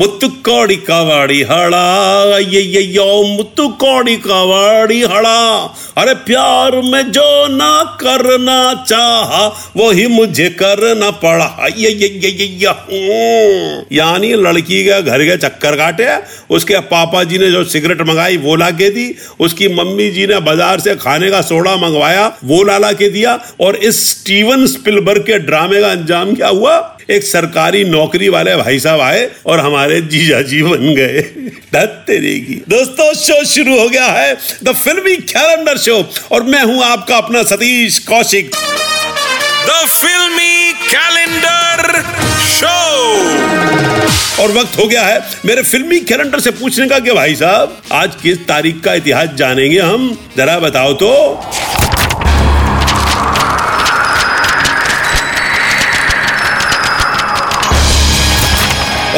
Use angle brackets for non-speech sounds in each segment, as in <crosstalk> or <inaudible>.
ಮುತ್ತು ಕೋಡಿ ಕವಾಡಿ ಹಳ ಅಯ್ಯಯ್ಯೋ ಮುತ್ತು ಕೋಡಿ कवाड़ी हड़ा अरे प्यार में जो ना करना चाहा वही मुझे करना पड़ा अय्यय्यय्यय्य। यानी लड़की के घर के चक्कर काटे उसके पापा जी ने जो सिगरेट मंगाई वो ला के दी उसकी मम्मी जी ने बाजार से खाने का सोडा मंगवाया वो ला ला के दिया और इस स्टीवन स्पिलबर्ग के ड्रामे का अंजाम क्या हुआ एक सरकारी नौकरी वाले भाई साहब आए और हमारे जीजा जी बन गए। की। दोस्तों शो शुरू हो गया है द फिल्मी कैलेंडर शो और मैं हूँ आपका अपना Satish Kaushik. The filmy calendar show और वक्त हो गया है मेरे फिल्मी कैलेंडर से पूछने का कि भाई साहब आज किस तारीख का इतिहास जानेंगे हम? जरा बताओ तो।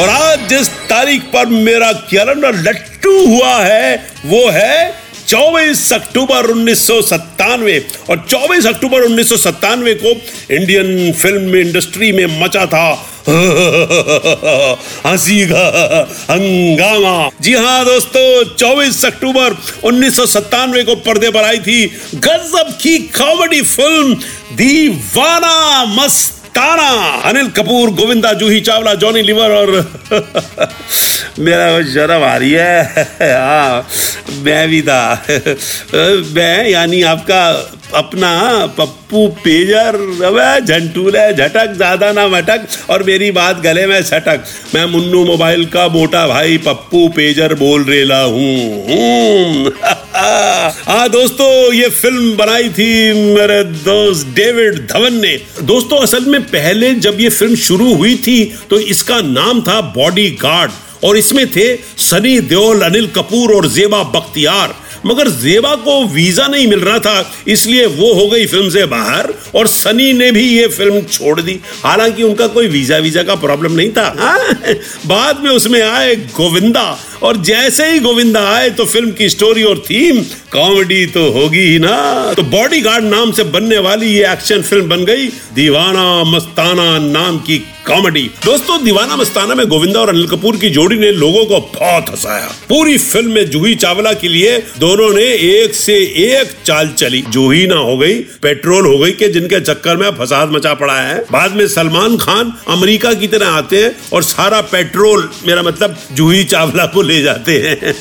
और आज जिस तारीख पर मेरा कैलेंडर लट्टू हुआ है, वो है 24 अक्टूबर उन्नीस सौ सत्तानवे। और 24 अक्टूबर उन्नीस सौ सत्तानवे को इंडियन फ़िल्म इंडस्ट्री में मचा था <laughs> हँसी हंगामा। जी हाँ दोस्तों 24 अक्टूबर उन्नीस सौ सत्तानवे को पर्दे पर आई थी गजब की comedy film Deewana Mastana Anil Kapoor, Govinda, Juhi, Chawla, Johnny Lever और <laughs> मेरा शर्म आ रही है। <laughs> हाँ मैं भी था। <laughs> मैं, यानी आपका अपना पप्पू पेजर, अबे झंटूल झटक, ज़्यादा ना मटक और मेरी बात गले में सटक। मैं मुन्नू मोबाइल का मोटा भाई पप्पू पेजर बोल रेला हूँ। हाँ दोस्तों, ये फ़िल्म बनाई थी मेरे दोस्त डेविड धवन ने। दोस्तों, असल में पहले जब ये फ़िल्म शुरू हुई थी तो इसका नाम था बॉडी गार्ड और इसमें थे सनी देओल, अनिल कपूर और जेबा बख्तियार। मगर जेबा को वीज़ा नहीं मिल रहा था, इसलिए वो हो गई फ़िल्म से बाहर और सनी ने भी ये फ़िल्म छोड़ दी। हालाँकि उनका कोई वीज़ा वीज़ा का प्रॉब्लम नहीं था। हाँ? बाद में उसमें आए गोविंदा और जैसे ही गोविंदा आए तो फ़िल्म की स्टोरी और थीम, कॉमेडी तो होगी ही ना। तो बॉडी गार्ड नाम से बनने वाली ये एक्शन फ़िल्म बन गई, दीवाना मस्ताना नाम की कॉमेडी। दोस्तों, दीवाना मस्ताना में गोविंदा और अनिल कपूर की जोड़ी ने लोगों को बहुत हंसाया। पूरी फ़िल्म में जूही चावला के लिए दोनों ने एक से एक चाल चली। जूही ना हो गई, पेट्रोल हो गई के जिनके चक्कर में फसाद मचा पड़ा है। बाद में सलमान खान अमेरिका की तरह आते हैं और सारा पेट्रोल, मेरा मतलब जूही चावला को ले जाते हैं।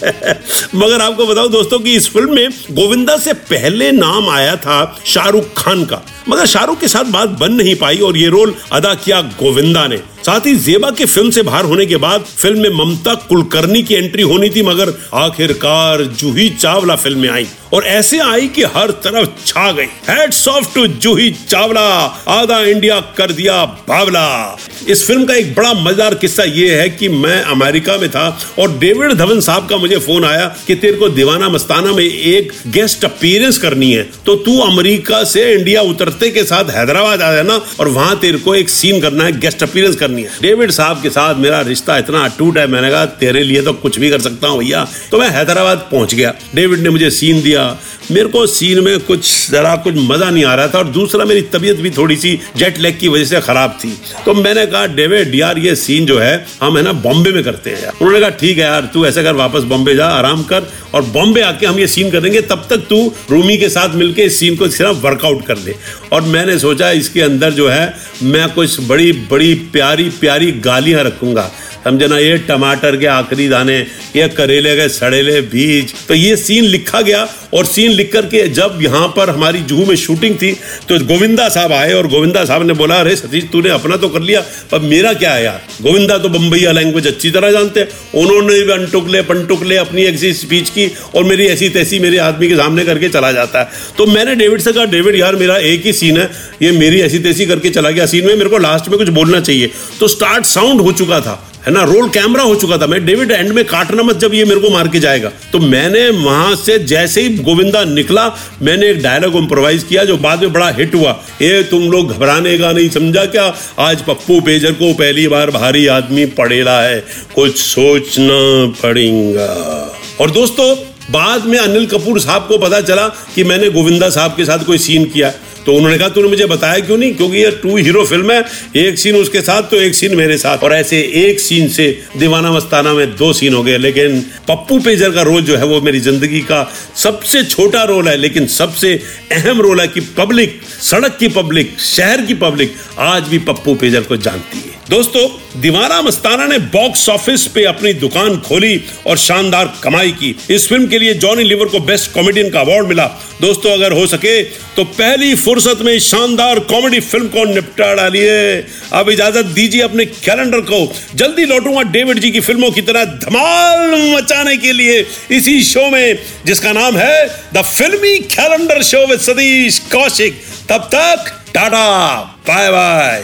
<laughs> मगर आपको बताओ दोस्तों की इस फ़िल्म में गोविंदा से पहले नाम आया था शाहरुख खान का। मगर शाहरुख के साथ बात बन नहीं पाई और ये रोल अदा किया गोविंदा ने। साथ ही जेबा के फ़िल्म से बाहर होने के बाद फ़िल्म में ममता कुलकर्णी की एंट्री होनी थी, मगर आखिरकार जूही चावला फ़िल्म में आई और ऐसे आई कि हर तरफ़ छा गई। Hats off to Juhi Chawla. आधा इंडिया कर दिया बावला। इस फ़िल्म का एक बड़ा मज़ेदार किस्सा यह है कि मैं अमेरिका में था और डेविड धवन साहब का मुझे फ़ोन आया कि तेरे को दीवाना मस्ताना में एक गेस्ट अपीयरेंस करनी है। तो तू अमेरिका से इंडिया उतरते के साथ हैदराबाद आ जाना और वहाँ तेरे को एक सीन करना है गेस्ट अपीयरेंस करनी है। डेविड साहब के साथ मेरा रिश्ता इतना अटूट है, मैंने कहा, तेरे लिए तो कुछ भी कर सकता हूँ भैया। तो मैं हैदराबाद पहुँच गया। डेविड ने मुझे सीन दिया मेरे को सीन में कुछ जरा कुछ मज़ा नहीं आ रहा था और दूसरा मेरी तबीयत भी थोड़ी सी जेट लेग की वजह से खराब थी। तो मैंने कहा, डेविड, यार ये सीन जो है, हम है ना बॉम्बे में करते हैं यार। उन्होंने कहा, ठीक है यार, तू ऐसा कर, वापस बॉम्बे जा, आराम कर और बॉम्बे आके हम ये सीन करेंगे, तब तक तू रूमी के साथ मिलके इस सीन को सिर्फ़ वर्कआउट कर दे और मैंने सोचा, इसके अंदर जो है, मैं कुछ बड़ी बड़ी, प्यारी प्यारी गालियाँ रखूँगा। समझे ना ये टमाटर के आखिरी दाने, ये करेले के सड़ेले, बीज। तो ये सीन लिखा गया और सीन लिख करके जब यहाँ पर हमारी जूहू में शूटिंग थी तो गोविंदा साहब आए और गोविंदा साहब ने बोला, अरे सतीश, तूने अपना तो कर लिया, पर मेरा क्या है यार? गोविंदा तो बम्बईया लैंग्वेज अच्छी तरह जानते हैं। उन्होंने भी अनटुकले पंटुकले अपनी ऐसी स्पीच की और मेरी ऐसी तैसी मेरे आदमी के सामने करके चला जाता है। तो मैंने डेविड से कहा डेविड यार, मेरा एक ही सीन है। ये मेरी ऐसी तैसी करके चला गया। सीन में मेरे को लास्ट में कुछ बोलना चाहिए। तो स्टार्ट साउंड हो चुका था। है ना? रोल कैमरा हो चुका था। मैं डेविड एंड में काटना मत जब ये मेरे को मार के जाएगा। तो मैंने वहाँ से जैसे ही गोविंदा निकला, मैंने एक डायलॉग इम्प्रोवाइज किया जो बाद में बड़ा हिट हुआ। ये तुम लोग घबराने का नहीं, समझा क्या? आज पप्पू पेजर को पहली बार भारी आदमी पड़ेला है। कुछ सोचना पड़ेगा। और दोस्तों, बाद में अनिल कपूर साहब को पता चला कि मैंने गोविंदा साहब के साथ कोई सीन किया। तो उन्होंने कहा, तूने मुझे बताया क्यों नहीं? क्योंकि ये टू हीरो फ़िल्म है। एक सीन उसके साथ तो एक सीन मेरे साथ। और ऐसे एक सीन से दीवाना मस्ताना में दो सीन हो गए, लेकिन पप्पू पेजर का रोल जो है, वो मेरी ज़िंदगी का सबसे छोटा रोल है, लेकिन सबसे अहम रोल है कि पब्लिक सड़क की पब्लिक शहर की पब्लिक आज भी पप्पू पेजर को जानती है। दोस्तों, दीवाना मस्ताना ने बॉक्स ऑफ़िस पे अपनी दुकान खोली और शानदार कमाई की। इस फ़िल्म के लिए जॉनी लिवर को बेस्ट कॉमेडियन का अवार्ड मिला। दोस्तों, अगर हो सके तो पहली फुर्सत में शानदार कॉमेडी फ़िल्म को निपटा डालिए। अब इजाज़त दीजिए अपने कैलेंडर को। जल्दी लौटूँगा डेविड जी की फ़िल्मों की तरह धमाल मचाने के लिए इसी शो में, जिसका नाम है the filmy calendar show with Satish Kaushik तब तक, टाटा बाय बाय